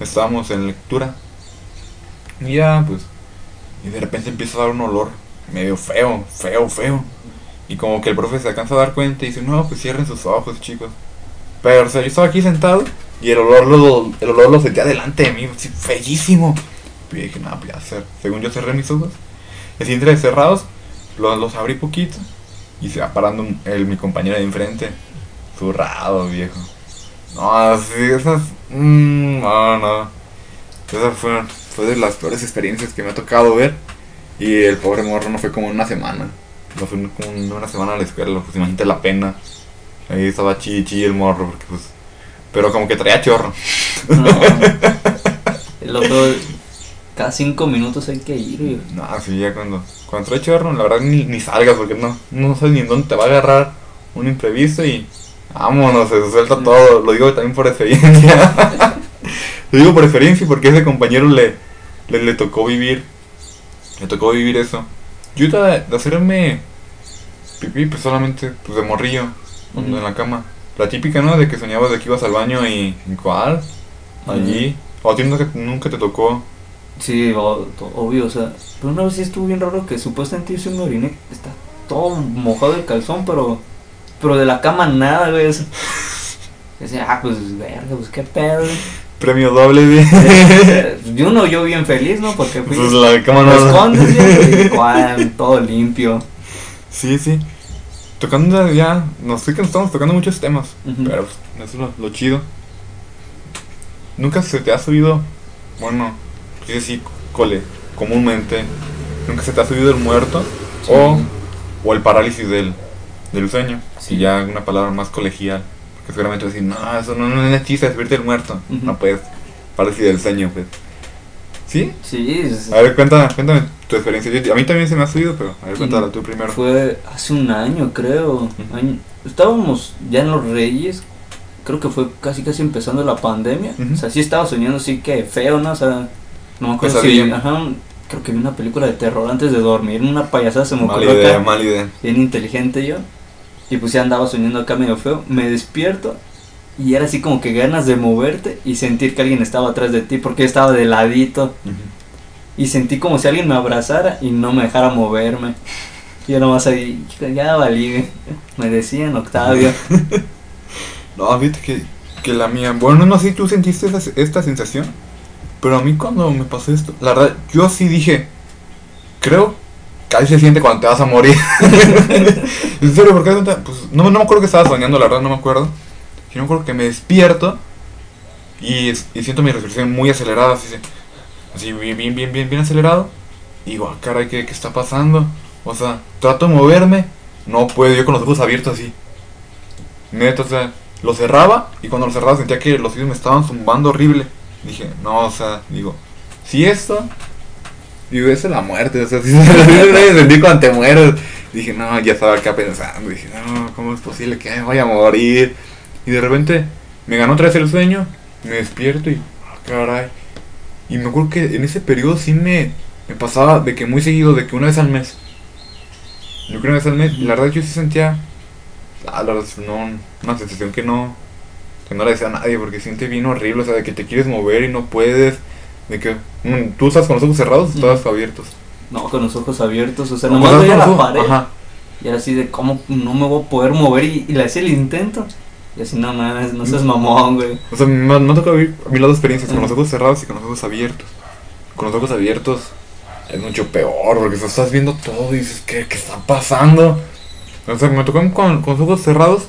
estábamos en lectura. Y ya, pues. Y de repente empieza a dar un olor medio feo, feo, feo. Y como que el profe se alcanza a dar cuenta y dice: No, pues cierren sus ojos, chicos. Pero, o yo estaba aquí sentado y el olor lo, el olor lo sentía delante de mí, así, feísimo. Y dije, no, pues ya cer-". Según yo cerré mis ojos. Así entre cerrados, los, los abrí poquito. Y se va parando el, mi compañero de enfrente. Zurrado, viejo. No, sí, esas. mm, no, no. Esa fue, fue de las peores experiencias que me ha tocado ver. Y el pobre morro no fue como una semana. No fue como una semana a la escuela, pues imagínate la pena. Ahí estaba chichi el morro, porque pues. Pero como que traía chorro. no. El otro, cada cinco minutos hay que ir, güey. No, sí, ya cuando, cuando trae chorro, la verdad ni, ni salgas porque no, no sabes ni en dónde te va a agarrar un imprevisto y vámonos, se suelta todo. Lo digo también por experiencia. *laughs* Lo digo por experiencia porque a ese compañero le, le, le tocó vivir, le tocó vivir eso. Yo de, de hacerme pipí, pues solamente pues de morrillo, Ujú. en la cama. La típica, ¿no? De que soñabas de que ibas al baño y ¿cuál? Allí. O a ti nunca, nunca te tocó. Sí, o- obvio, o sea, pero una vez sí estuvo bien raro que supuestamente yo sí me oriné, está todo mojado el calzón, pero pero de la cama nada, güey. o sea, *laughs* Decía, ah, pues, verga, pues qué pedo. güey. Premio doble de... Y uno yo bien feliz, ¿no? Porque fui. Pues la cama no- escondes, güey, *laughs* cuál, todo limpio. Sí, sí. Tocando ya, no sé que nos estamos tocando muchos temas, pero pues, eso es lo, lo chido. Nunca se te ha subido, bueno, sí, sí, cole, comúnmente, nunca se te ha subido el muerto Sí. o, o el parálisis del, del sueño. Sí. Y ya una palabra más colegial, porque seguramente vas a decir, no, eso no, no es chiste, subirte el muerto. Ujú. No puedes, parálisis del sueño, pues. ¿Sí? Sí, es- A ver, cuéntame, cuéntame tu experiencia. Yo- a mí también se me ha subido, pero a ver, cuéntala tú primero. Fue hace un año, creo. Año- Estábamos ya en los Reyes. Creo que fue casi casi empezando la pandemia. Ujú. O sea, sí estaba soñando así que feo, ¿no? O sea, no me acuerdo si. Ajá, creo que vi una película de terror antes de dormir. Una payasada se me Mala ocurrió idea, mala idea. Bien inteligente yo. Y pues ya andaba soñando acá medio feo. Me despierto. Y era así como que ganas de moverte y sentir que alguien estaba atrás de ti porque yo estaba de ladito. Y sentí como si alguien me abrazara y no me dejara moverme. Y yo nomás ahí, ya valí, me decían Octavio. *laughs* No, fíjate que, que la mía. Bueno, no sé si tú sentiste esa- esta sensación. Pero a mí cuando me pasó esto, la verdad, yo sí dije. Creo ahí se siente cuando te vas a morir. *laughs* en serio, porque pues, no, no me acuerdo que estaba soñando, la verdad, no me acuerdo. Yo me acuerdo que me despierto y, y siento mi respiración muy acelerada, así, así bien, bien, bien, bien, bien acelerado. Y digo, ah, caray, ¿qué, ¿qué está pasando? O sea, trato de moverme, no puedo, yo con los ojos abiertos así. Neta, o sea, lo cerraba y cuando lo cerraba sentía que los oídos me estaban zumbando horrible. Dije, no, o sea, digo, si esto, digo, eso es la muerte, o sea, *laughs* si se sentí cuando te mueres. Dije, no, ya estaba acá pensando, dije, no, ¿cómo es posible que me vaya a morir? Y de repente me ganó otra vez el sueño, me despierto y, ah, caray. Y me acuerdo que en ese periodo sí me, me pasaba de que muy seguido, de que una vez al mes. Yo creo que una vez al mes, y la verdad yo sí sentía Ah, la verdad, no, una sensación que no, que no le desea a nadie, porque siente bien horrible, o sea, de que te quieres mover y no puedes, de que mm, tú estás con los ojos cerrados o estás abiertos. No, con los ojos abiertos, o sea, O nomás veía la pared. Ajá. Y era así de cómo no me voy a poder mover y, y le hacía el intento. Y así, no mames, no seas mamón, güey. O sea, me, me ha tocado vivir a mí las dos experiencias, con los ojos cerrados y con los ojos abiertos. Con los ojos abiertos es mucho peor, porque estás viendo todo y dices, ¿qué, qué está pasando? O sea, me tocó con, con los ojos cerrados.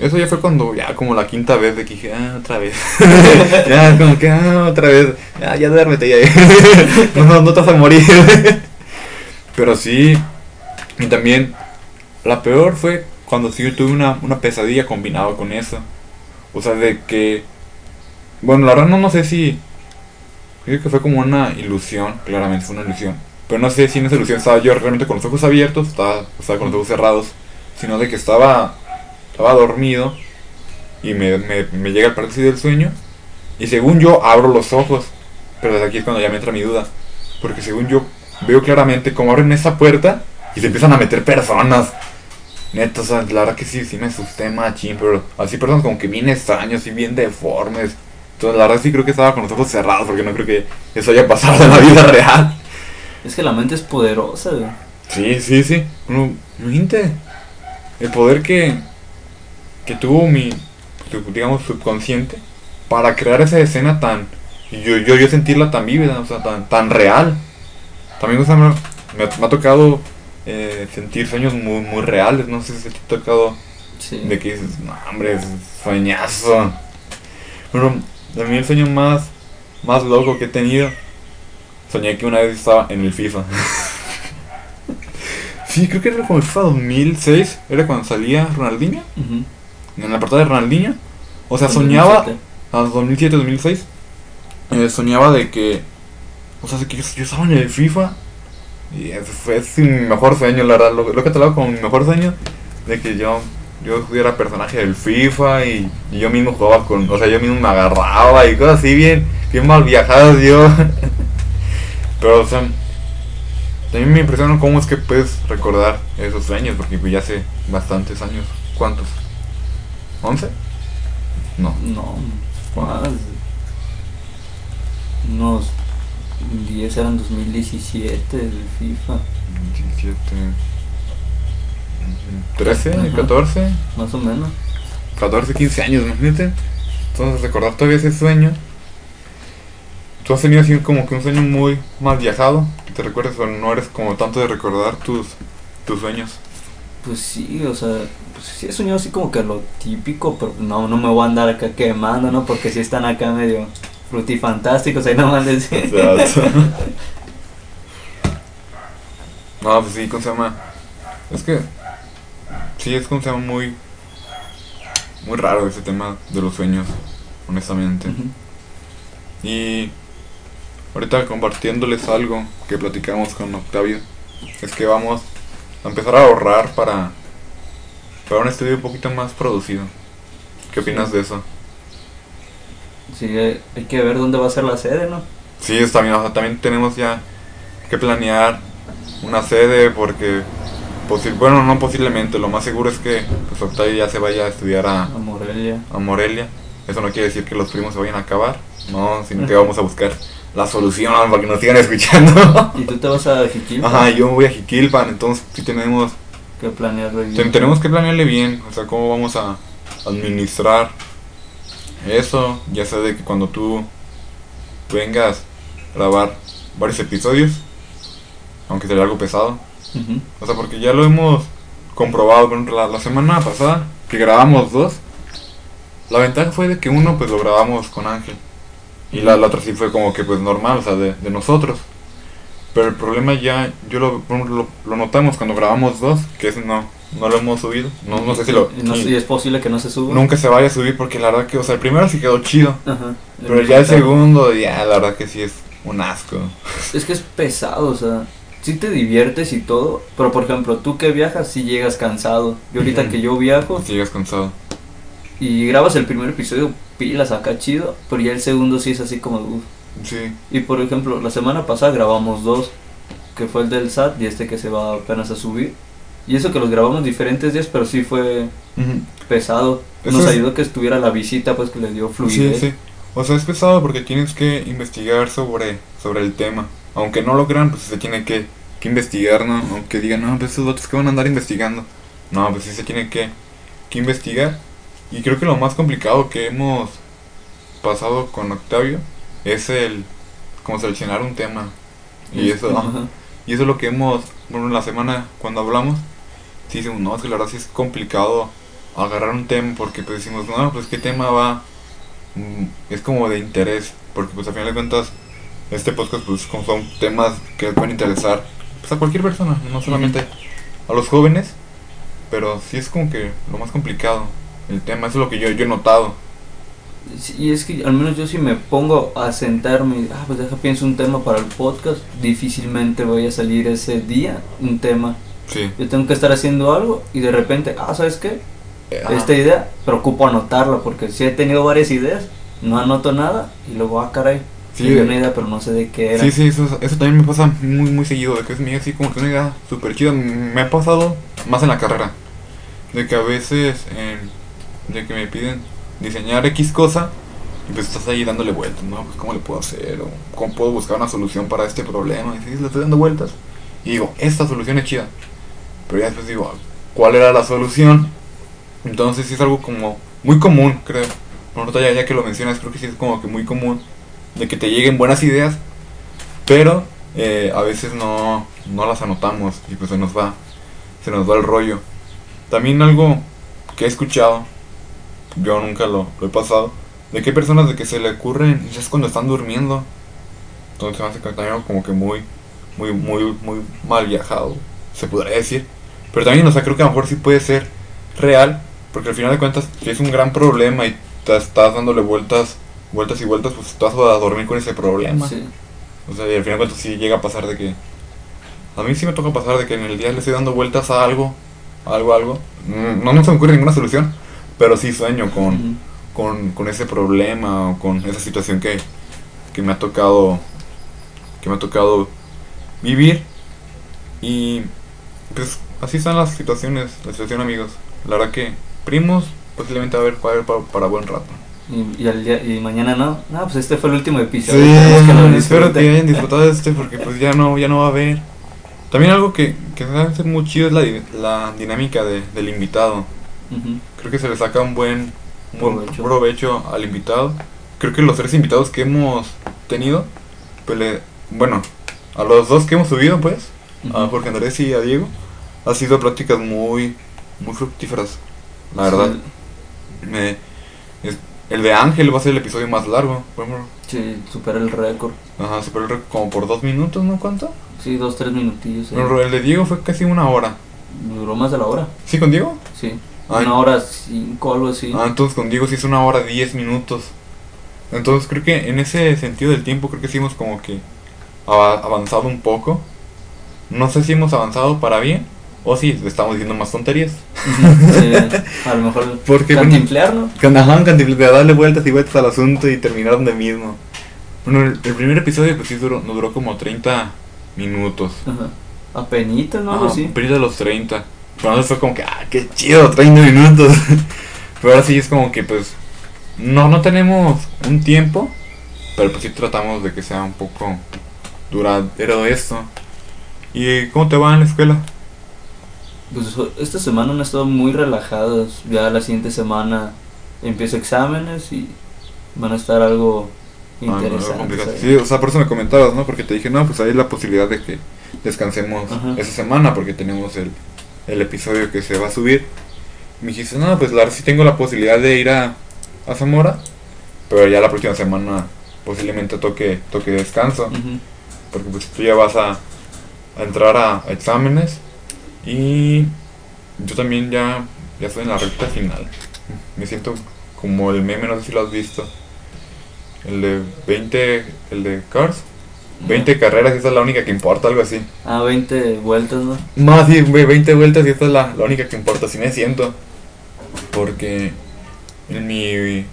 Eso ya fue cuando, ya como la quinta vez de que dije, ah, otra vez. *laughs* ya, como que, ah, otra vez. Ya, ya duérmete, ya. no, *laughs* no, no te vas a morir. *laughs* Pero sí, y también, la peor fue cuando sí yo tuve una, una pesadilla combinada con eso. O sea, de que Bueno, la verdad no, no sé si... Creo que fue como una ilusión, claramente fue una ilusión. Pero no sé si en esa ilusión estaba yo realmente con los ojos abiertos, estaba, estaba con los ojos cerrados, sino de que estaba, estaba dormido y me, me, me llega el parálisis del sueño y según yo abro los ojos, pero desde aquí es cuando ya me entra mi duda, porque según yo veo claramente cómo abren esa puerta y se empiezan a meter personas. Neta, o sea, la verdad que sí, sí me asusté machín, pero así personas como que bien extraños y bien deformes. Entonces la verdad sí creo que estaba con los ojos cerrados porque no creo que eso haya pasado en la vida real. Es que la mente es poderosa, güey. Sí, sí, sí. Uno, imagínate el poder que, que tuvo mi, digamos, subconsciente para crear esa escena tan, yo, yo, yo sentirla tan vívida, o sea, tan, tan real. También, o sea, me, me ha- me ha tocado eh, sentir sueños muy, muy reales, no sé si te ha tocado Sí. de que dices, no, hombre, sueñazo. Pero también el sueño más, más loco que he tenido, soñé que una vez estaba en el FIFA. *laughs* sí, creo que era como el FIFA 2006, era cuando salía Ronaldinho. En la portada de Ronaldinho. O sea, soñaba, 2007. a 2007, 2006, eh, soñaba de que, o sea, que yo, yo estaba en el FIFA. Y fue ese mi mejor sueño, la verdad, lo, lo que te como mi mejor sueño, de que yo, yo era personaje del FIFA y, y yo mismo jugaba con, o sea, yo mismo me agarraba y cosas así bien, bien mal viajadas yo. *laughs* Pero, o sea, también me impresiona cómo es que puedes recordar esos sueños, porque pues ya hace bastantes años. ¿Cuántos? ¿11? No. No, más. Unos 10 eran 2017 del FIFA, 17. 13, Ajá. 14, más o menos. 14, 15 años, imagínate. Entonces recordar todavía ese sueño. Tú has tenido así como que un sueño muy mal viajado. Te recuerdes o no eres como tanto de recordar tus, tus sueños. Pues sí, o sea, pues sí he soñado así como que lo típico, pero no, no me voy a andar acá quemando, ¿no? Porque si están acá medio frutifantásticos, ahí no van a decir. no, pues sí, ¿cómo se llama? Es que sí, es como se llama muy muy raro ese tema de los sueños, honestamente. Y ahorita compartiéndoles algo que platicamos con Octavio, es que vamos a empezar a ahorrar para, para un estudio un poquito más producido. ¿Qué opinas Sí. de eso? Sí, hay que ver dónde va a ser la sede, ¿no? Sí, o sea, también tenemos ya que planear una sede porque, posi- bueno, no posiblemente, lo más seguro es que pues, Octavio ya se vaya a estudiar a, A Morelia. a Morelia. Eso no quiere decir que los primos se vayan a acabar, no, sino que vamos a buscar la solución para que nos sigan escuchando. *laughs* ¿Y tú te vas a Jiquilpan? Ajá, yo me voy a Jiquilpan, entonces sí tenemos, Que planearlo bien. ten- tenemos que planearle bien, o sea, cómo vamos a administrar eso, ya sea de que cuando tú vengas a grabar varios episodios, aunque sea algo pesado, o sea, porque ya lo hemos comprobado, ejemplo, la, la semana pasada que grabamos dos, la ventaja fue de que uno pues lo grabamos con Ángel y la, la otra sí fue como que pues normal, o sea, de, de nosotros. Pero el problema ya, yo lo, lo, lo notamos cuando grabamos dos, que ese no, no lo hemos subido, no, no sé si lo... No y es posible que no se suba. Nunca se vaya a subir porque la verdad que, o sea, el primero sí quedó chido, Ajá. pero ya el segundo, ya la verdad que sí es un asco. Es que es pesado, o sea, sí te diviertes y todo, pero por ejemplo, tú que viajas sí llegas cansado. Yo ahorita que yo viajo Si llegas cansado. y grabas el primer episodio, pilas acá chido, pero ya el segundo sí es así como, uff. Sí. Y por ejemplo, la semana pasada grabamos dos, que fue el del SAT y este que se va apenas a subir. Y eso que los grabamos diferentes días, pero sí fue pesado. Eso Nos es- ayudó que estuviera la visita, pues que le dio Sí, fluidez. sí. O sea, es pesado porque tienes que investigar sobre, sobre el tema. Aunque no lo crean, pues se tiene que, que investigar, ¿no? Aunque digan, no, pues esos datos que van a andar investigando. No, pues sí se tiene que, que investigar. Y creo que lo más complicado que hemos pasado con Octavio es el como seleccionar un tema. Y eso, ajá. Y eso es lo que hemos, bueno, en la semana cuando hablamos, sí decimos, no, es que la verdad sí es complicado agarrar un tema porque pues decimos, no, pues qué tema va, Mm, es como de interés, porque pues a final de cuentas este podcast pues como son temas que pueden interesar pues a cualquier persona, no solamente a los jóvenes, pero sí es como que lo más complicado, el tema, eso es lo que yo, yo he notado. Y es que al menos yo si me pongo a sentarme y, ah, pues deja pienso un tema para el podcast, difícilmente voy a salir ese día un tema. Sí. Yo tengo que estar haciendo algo y de repente, ah, ¿sabes qué? Esta idea, preocupo anotarla porque si he tenido varias ideas, no anoto nada y luego, ah, caray, Sí, de- una idea pero no sé de qué era. Sí, sí, eso, eso también me pasa muy, muy seguido, de que es mi así como que una idea súper chida. Me ha pasado más en la carrera, de que a veces, en- de que me piden diseñar X cosa, y pues estás ahí dándole vueltas, ¿no? Pues cómo le puedo hacer, o cómo puedo buscar una solución para este problema, y sí, le estoy dando vueltas. Y digo, esta solución es chida. Pero ya después digo, ¿cuál era la solución? Entonces sí es algo como muy común, creo. Por ya, ya que lo mencionas, creo que sí es como que muy común de que te lleguen buenas ideas, pero eh, a veces no, no las anotamos y pues se nos va, se nos va el rollo. También algo que he escuchado, yo nunca lo, lo he pasado, de que hay personas de que se le ocurren ya es cuando están durmiendo. Entonces me hace que también como que muy, muy, muy, muy mal viajado, se podría decir. Pero también, o sea, creo que a lo mejor sí puede ser real, porque al final de cuentas, si es un gran problema y te estás dándole vueltas, vueltas y vueltas, pues te vas a dormir con ese problema. Sí. O sea, y al final de cuentas sí llega a pasar de que... A mí sí me toca pasar de que en el día le estoy dando vueltas a algo, a algo, a algo. Mm, No, no se me ocurre ninguna solución, pero sí sueño con, con, con ese problema o con esa situación que, que me ha tocado que me ha tocado vivir. Y pues así están las situaciones la situación amigos. La verdad que primos posiblemente va a haber, va a haber para, para buen rato. Y, y, al día- y mañana no. No, pues este fue el último episodio. que espero que hayan *laughs* disfrutado de este porque pues ya no ya no va a haber. También algo que, que se hace muy chido es la, la dinámica de- del invitado Creo que se le saca un buen, Provecho. provecho. al invitado. Creo que los tres invitados que hemos tenido, pues le- bueno, a los dos que hemos subido, pues, a. Jorge Andrés y a Diego, ha sido pláticas muy, muy fructíferas. La verdad, me, es- el de Ángel va a ser el episodio más largo. por ejemplo. Sí, supera el récord. Ajá, superó el récord como por dos minutos, ¿no? ¿Cuánto? Sí, dos, tres minutillos. el de Diego fue casi una hora. Duró más de la hora. ¿Sí con Diego? Sí. Ay. Una hora cinco, algo así. Ah, entonces con Diego sí es una hora diez minutos. Entonces creo que en ese sentido del tiempo creo que sí hemos como que ava- avanzado un poco. No sé si hemos avanzado para bien o si estamos diciendo más tonterías. Sí, *laughs* a lo mejor Porque. Con ajá, darle vueltas y vueltas al asunto y terminar donde mismo. Bueno, el, el primer episodio pues sí duró, nos duró como 30 minutos. Ajá. Apenitas, ¿no? Ajá. Pero de los 30. Pero entonces fue como que, ah, qué chido, 30 minutos. *laughs* pero ahora sí es como que, pues, no, no tenemos un tiempo, pero pues sí tratamos de que sea un poco duradero esto. ¿Y cómo te va en la escuela? Pues esta semana han estado muy relajados. Ya la siguiente semana empiezo exámenes y van a estar algo Ah, no, ahí. Sí, o sea, por eso me comentabas, ¿no? Porque te dije, no, pues hay la posibilidad de que descansemos Ajá. esa semana porque tenemos el, el episodio que se va a subir. Me dijiste, no, pues la verdad sí tengo la posibilidad de ir a, a Zamora, pero ya la próxima semana posiblemente toque, toque descanso, porque pues tú ya vas a, a entrar a, a exámenes y yo también ya, ya estoy en la recta final. Me siento como el meme, no sé si lo has visto. El de 20, el de Cars. 20 carreras y esta es la única que importa, algo así. Ah, 20 vueltas, ¿no? Más, sí, ve- 20 vueltas y esta es la, la única que importa, así me siento. Porque en mi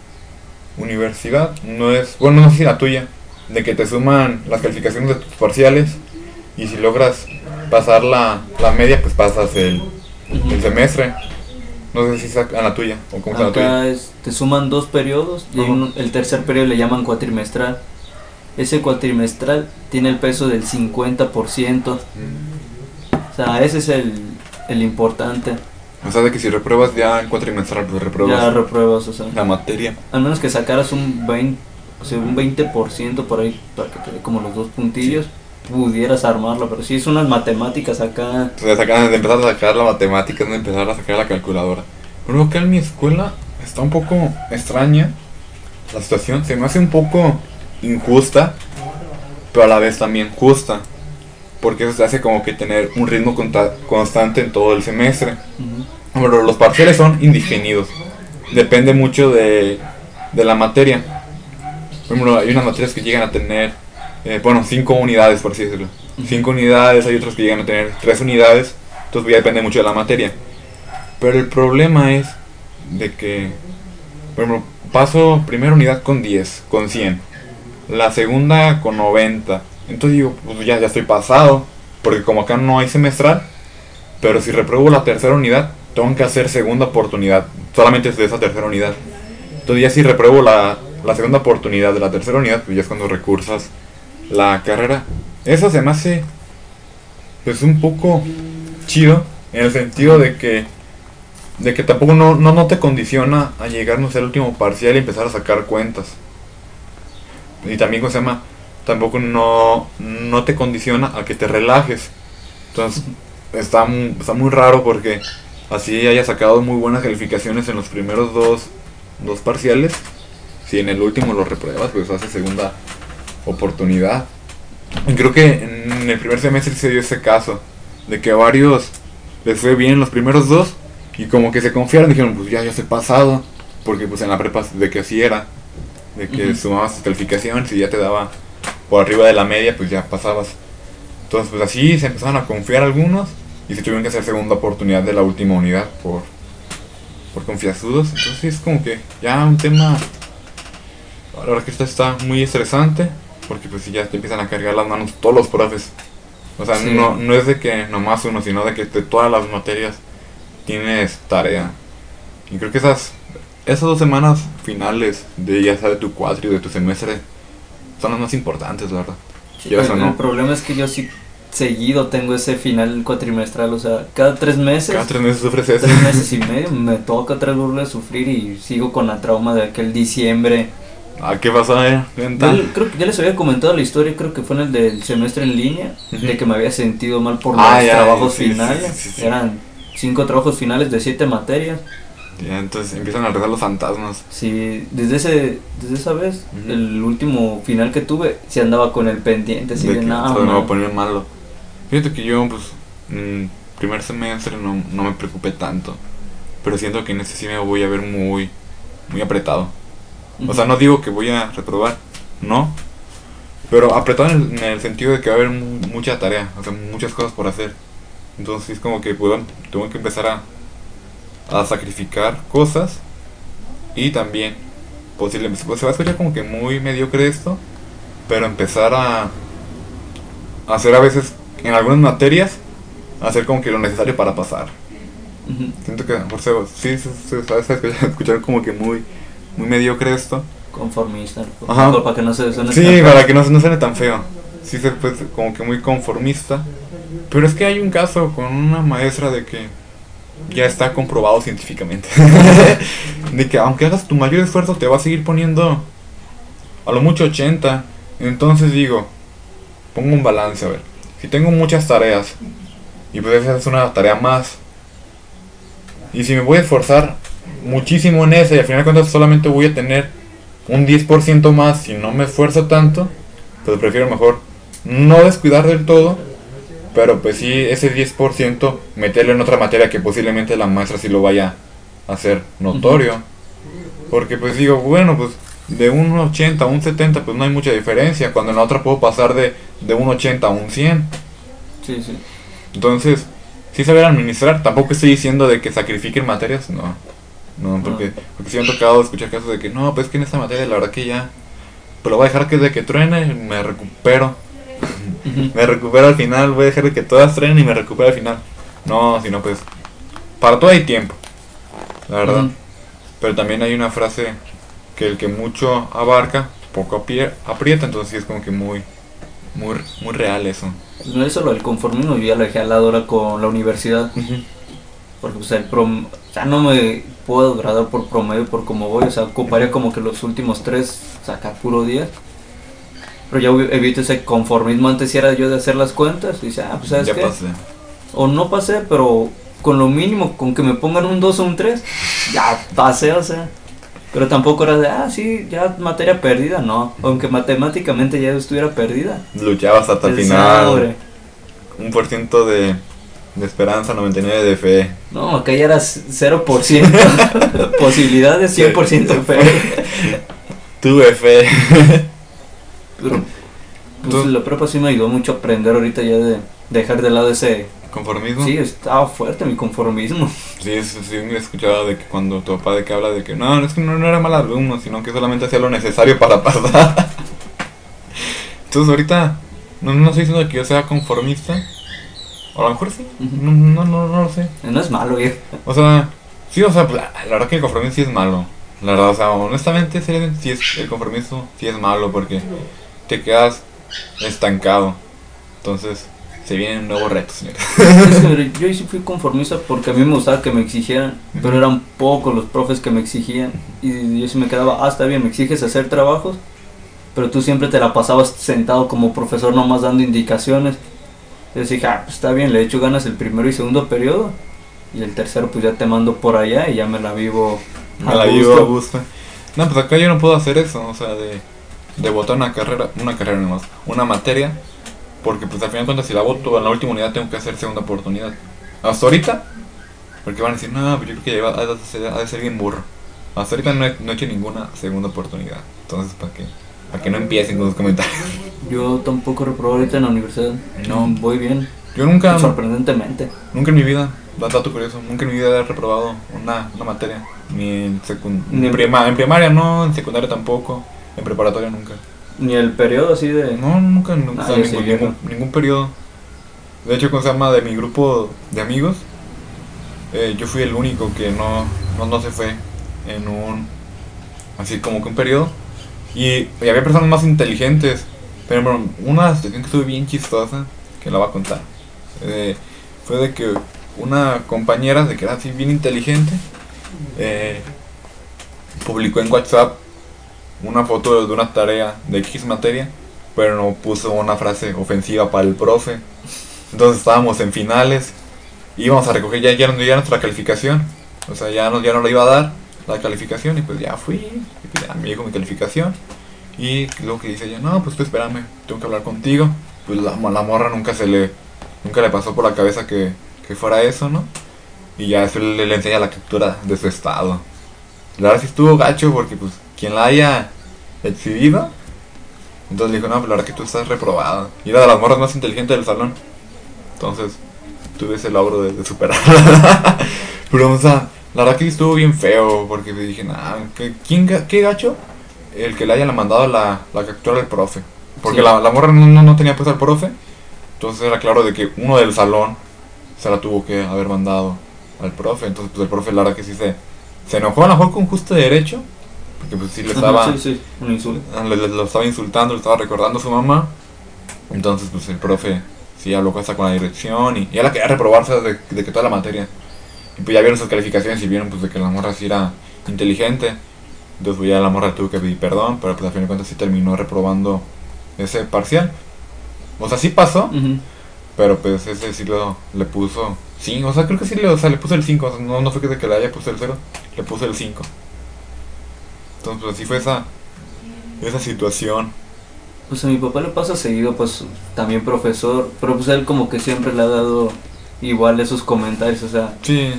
universidad no es, bueno, no sé si la tuya, de que te suman las calificaciones de tus parciales y si logras pasar la, la media, pues pasas el, el semestre. No sé si sacan la tuya o cómo está la tuya. Es, te suman dos periodos y un- el tercer periodo le llaman cuatrimestral. Ese cuatrimestral tiene el peso del 50%. O sea, ese es el, el importante. O sea, de que si repruebas ya el cuatrimestral, pues repruebas Ya repruebas, o sea. la materia. Al menos que sacaras un 20, o sea, un 20% por ahí para que te dé como los dos puntillos, pudieras armarlo. Pero si es unas matemáticas acá. O sea, de empezar a sacar la matemática, de empezar a sacar la calculadora. Pero acá en mi escuela está un poco extraña la situación. Se me hace un poco injusta, pero a la vez también justa. Porque eso se hace como que tener un ritmo constante en todo el semestre. Pero los parciales son indefinidos. Depende mucho de, de la materia. Por ejemplo, hay unas materias que llegan a tener, eh, bueno, 5 unidades, por así decirlo. 5 unidades, hay otras que llegan a tener 3 unidades. Entonces ya depende mucho de la materia. Pero el problema es de que, por ejemplo, paso primera unidad con 10, con 100. La segunda con 90. Entonces digo, pues ya, ya estoy pasado. Porque como acá no hay semestral. Pero si repruebo la tercera unidad, tengo que hacer segunda oportunidad. Solamente es de esa tercera unidad. Entonces ya si repruebo la, la segunda oportunidad de la tercera unidad, pues ya es cuando recursas la carrera. Eso se me hace pues un poco chido en el sentido de que de que tampoco no, no, no te condiciona a llegarnos al último parcial y empezar a sacar cuentas. Y también, ¿cómo se llama? Tampoco no, no te condiciona a que te relajes. Entonces, está, está muy raro porque así haya sacado muy buenas calificaciones en los primeros dos, dos parciales. Si en el último lo repruebas, pues hace segunda oportunidad. Y creo que en el primer semestre se dio ese caso, de que a varios les fue bien los primeros dos y como que se confiaron, dijeron, pues ya, ya se pasado, porque pues en la prepa de que así era, de que sumabas tus calificaciones y ya te daba por arriba de la media, pues ya pasabas. Entonces pues así se empezaron a confiar algunos y se tuvieron que hacer segunda oportunidad de la última unidad por, por confiazudos. Entonces es como que ya un tema, la verdad que esto está muy estresante, porque pues si ya te empiezan a cargar las manos todos los profes. O sea, Sí. no, no es de que nomás uno, sino de que de todas las materias tienes tarea. Y creo que esas, esas dos semanas finales de ya sea de tu cuatro y de tu semestre son las más importantes, la verdad. Sí, Quieras o el, no. el problema es que yo sí seguido tengo ese final cuatrimestral, o sea, cada tres meses, Cada tres meses sufres eso. tres meses y medio, me toca otra vez volver a sufrir y sigo con la trauma de aquel diciembre. Ah, ¿qué pasó, eh? Yo creo que ya les había comentado la historia, creo que fue en el del semestre en línea, Ujú. de que me había sentido mal por Ah, los ya, trabajos sí, finales. sí, sí. Eran cinco trabajos finales de siete materias. Ya, entonces empiezan a rezar los fantasmas. Sí, desde ese, desde esa vez, el último final que tuve, sí andaba con el pendiente, así de de, que todo me va a man". poner malo. Fíjate que yo, pues, mm, primer semestre no, no me preocupé tanto. Pero siento que en este sí me voy a ver muy, muy apretado. O sea, no digo que voy a reprobar, no. Pero apretado en el, en el sentido de que va a haber mu- mucha tarea, o sea, muchas cosas por hacer. Entonces es como que pues, tengo que empezar a, a sacrificar cosas. Y también, posiblemente, pues, se va a escuchar como que muy mediocre esto. Pero empezar a, hacer a veces, en algunas materias, hacer como que lo necesario para pasar. Siento que mejor se, sí, se, escuchar- como que muy, muy mediocre esto. Conformista, Ajá. para que no se suene Sí, tan- para que no, se- no suene tan feo. Sí, se pues como que muy conformista. Pero es que hay un caso con una maestra de que ya está comprobado científicamente. *laughs* de que aunque hagas tu mayor esfuerzo te va a seguir poniendo a lo mucho 80. Entonces digo, pongo un balance, a ver. Si tengo muchas tareas y pues esa es una tarea más. Y si me voy a esforzar muchísimo en esa y al final de cuentas solamente voy a tener un 10% más si no me esfuerzo tanto, pues prefiero mejor no descuidar del todo, pero pues sí ese 10% meterlo en otra materia que posiblemente la maestra sí lo vaya a hacer notorio. Porque pues digo, bueno, pues de un 80 a un 70 pues no hay mucha diferencia, cuando en la otra puedo pasar de, de un 80 a un 100. Sí, sí. Entonces, sí saber administrar, tampoco estoy diciendo de que sacrifiquen materias, no. No, porque, porque sí me han tocado escuchar casos de que no, pues que en esta materia la verdad que ya, pero voy a dejar que de que truene, me recupero. *laughs* Me recupero al final, voy a dejar de que todas truenen y me recupero al final. No, si no, pues, para todo hay tiempo, la verdad. Pero también hay una frase que el que mucho abarca, poco aprieta, entonces sí es como que muy, muy, muy real eso. Pues no, eso lo del conformismo yo ya lo dejé al lado ahora con la universidad. Porque pues el prom o sea, no me puedo graduar por promedio por como voy, o sea, ocuparía como que los últimos tres sacar puro 10. Pero ya evi- evito ese conformismo, antes era yo de hacer las cuentas y dice, ah, pues sabes Ya qué, pasé. o no pasé, pero con lo mínimo, con que me pongan un 2 o un 3, ya pasé, o sea. Pero tampoco era de, ah, sí, ya materia perdida, no. Aunque matemáticamente ya estuviera perdida. Luchabas hasta el final. un por ciento de, de esperanza, 99 de fe. No, acá ya eras *laughs* 0%. Posibilidades 100% fe. Tuve fe. Pero, pues la prepa sí me ayudó mucho a aprender ahorita ya de dejar de lado ese... ¿Conformismo? Sí, estaba fuerte mi conformismo. *laughs* Sí, eso sí, me he escuchado de que cuando tu papá de que habla de que no, es que no, no era mal alumno, sino que solamente hacía lo necesario para *laughs* pasar. Entonces ahorita no, no estoy diciendo que yo sea conformista. O a lo mejor sí. No, no, no, no lo sé. No es malo, viejo. O sea, sí, o sea, la, la verdad que el conformismo sí es malo. La verdad, o sea, honestamente sí es, el conformismo sí es malo porque te quedas estancado. Entonces, se vienen nuevos retos, señores. *laughs* Es que, mire, yo sí fui conformista porque a mí me gustaba que me exigieran, pero eran pocos los profes que me exigían. Y yo sí me quedaba, ah, está bien, me exiges hacer trabajos, pero tú siempre te la pasabas sentado como profesor nomás dando indicaciones. Entonces dije, ah, pues está bien, le echo ganas el primero y segundo periodo. Y el tercero pues ya te mando por allá y ya me la vivo Me la llevo a gusto. No, pues acá yo no puedo hacer eso, o sea, de, de votar una carrera, una carrera nomás, una materia, porque pues al final de cuentas si la voto en la última unidad tengo que hacer segunda oportunidad. Hasta ahorita, porque van a decir, no, pero yo creo que lleva- ha de ser, ha de ser bien burro. Hasta ahorita no he, no he hecho ninguna segunda oportunidad, entonces para que, para que no empiecen con los comentarios. Yo tampoco reprobé ahorita en la universidad. No. Voy bien, Yo nunca, sorprendentemente. nunca en mi vida, da- dato curioso, nunca en mi vida he reprobado una, una materia, ni en, secund Ni en, en- prima- en primaria no, en secundaria tampoco, en preparatoria nunca. Ni el periodo así de... No, nunca, nunca, Ah, o sea, ningún, sí, ningún, ningún periodo. De hecho, ¿cómo se llama? De mi grupo de amigos, eh, yo fui el único que no, no, no se fue en un, así como que un periodo. Y, y había personas más inteligentes, pero bueno, una situación que estuvo bien chistosa, que la voy a contar, eh, fue de que una compañera, de que era así bien inteligente, eh, publicó en WhatsApp una foto de una tarea de X materia, pero no puso una frase ofensiva para el profe. Entonces estábamos en finales, íbamos a recoger ya, ya, ya nuestra calificación, o sea, ya no, ya no le iba a dar la calificación y pues ya fui, y pues ya me dijo mi calificación. Y luego que dice ella, no, pues tú espérame, tengo que hablar contigo. Pues la, la morra nunca se le, nunca le pasó por la cabeza que, que fuera eso, ¿no? Y ya eso le, le enseña la captura de su estado. La verdad sí estuvo gacho porque pues quien la haya exhibido, entonces le dijo, no, pues la verdad que tú estás reprobado. Y era de las morras más inteligentes del salón. Entonces tuve ese logro de, de superar. *laughs* Pero o sea, la verdad que estuvo bien feo porque dije, nah, ¿qué, quién, ga- ¿qué gacho? El que le haya mandado la, la captura del profe. Porque Sí. la, la morra no, no, no tenía puesta al profe. Entonces era claro de que uno del salón se la tuvo que haber mandado al profe. Entonces pues el profe la verdad que sí se, se enojó a lo mejor con justo derecho. Porque pues sí le estaba... Sí, sí, un insulto. Le- le- lo estaba insultando, le estaba recordando a su mamá. Entonces, pues el profe sí habló hasta con la dirección y ya la quería reprobarse de, de que toda la materia. Y pues ya vieron sus calificaciones y vieron pues de que la morra sí era inteligente. Entonces pues ya la morra tuvo que pedir perdón, pero pues al fin de cuentas sí terminó reprobando ese parcial. O sea, sí pasó, pero pues ese sí lo, le puso 5. O sea, creo que sí le, o sea, le puso el 5. O sea, no, no fue que de que le haya puesto el 0, le puso el 5. Entonces pues así fue esa, esa situación. Pues a mi papá le pasa seguido, pues también profesor, pero pues él como que siempre le ha dado igual esos comentarios, o sea, Sí,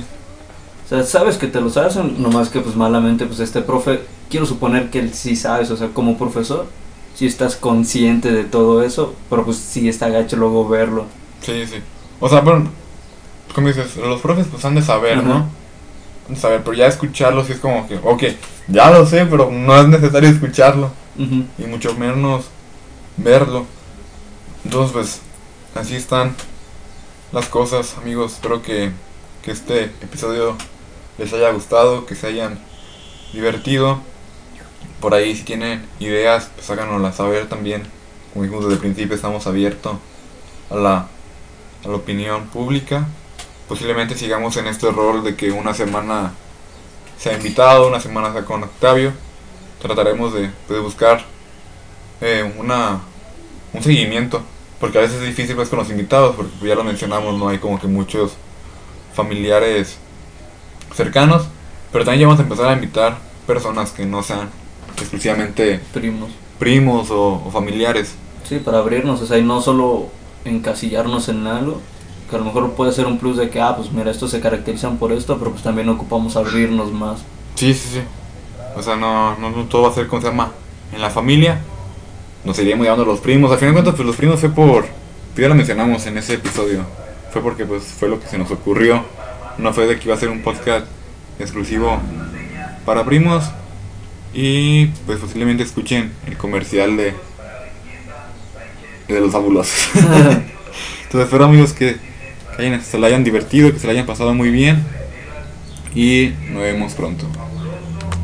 o sea, sabes que te los hacen, nomás que pues malamente pues este profe, quiero suponer que él sí sabes, o sea, como profesor, sí estás consciente de todo eso, pero pues sí está gacho luego verlo. sí, sí. O sea, bueno, como dices, los profes pues han de saber, ¿no? Ajá. Saber, pero ya escucharlo sí es como que, ok, ya lo sé, pero no es necesario escucharlo. Y mucho menos verlo. Entonces, pues, así están las cosas, amigos. Espero que, que este episodio les haya gustado, que se hayan divertido. Por ahí, si tienen ideas, pues háganoslas saber también. Como dijimos desde el principio, estamos abiertos a la, a la opinión pública. Posiblemente sigamos en este rol de que una semana sea invitado, una semana sea con Octavio. Trataremos de, de buscar eh, una, un seguimiento. Porque a veces es difícil pues, con los invitados, porque ya lo mencionamos, no hay como que muchos familiares cercanos. Pero también ya vamos a empezar a invitar personas que no sean exclusivamente Primos. primos o, o familiares. Sí, para abrirnos, o sea, y no solo encasillarnos en algo, Que a lo mejor puede ser un plus de que, ah, pues mira, estos se caracterizan por esto, pero pues también ocupamos abrirnos más. Sí, sí, sí. O sea, no, no, no todo va a ser como se llama en la familia. Nos iríamos llevando los primos. Al final de cuentas, pues los primos fue por. ya lo mencionamos en ese episodio. Fue porque pues fue lo que se nos ocurrió. No fue de que iba a ser un podcast exclusivo para primos. Y pues posiblemente escuchen el comercial de. de los fabulosos. *laughs* Entonces espero amigos que, que se la hayan divertido, que se la hayan pasado muy bien. Y nos vemos pronto.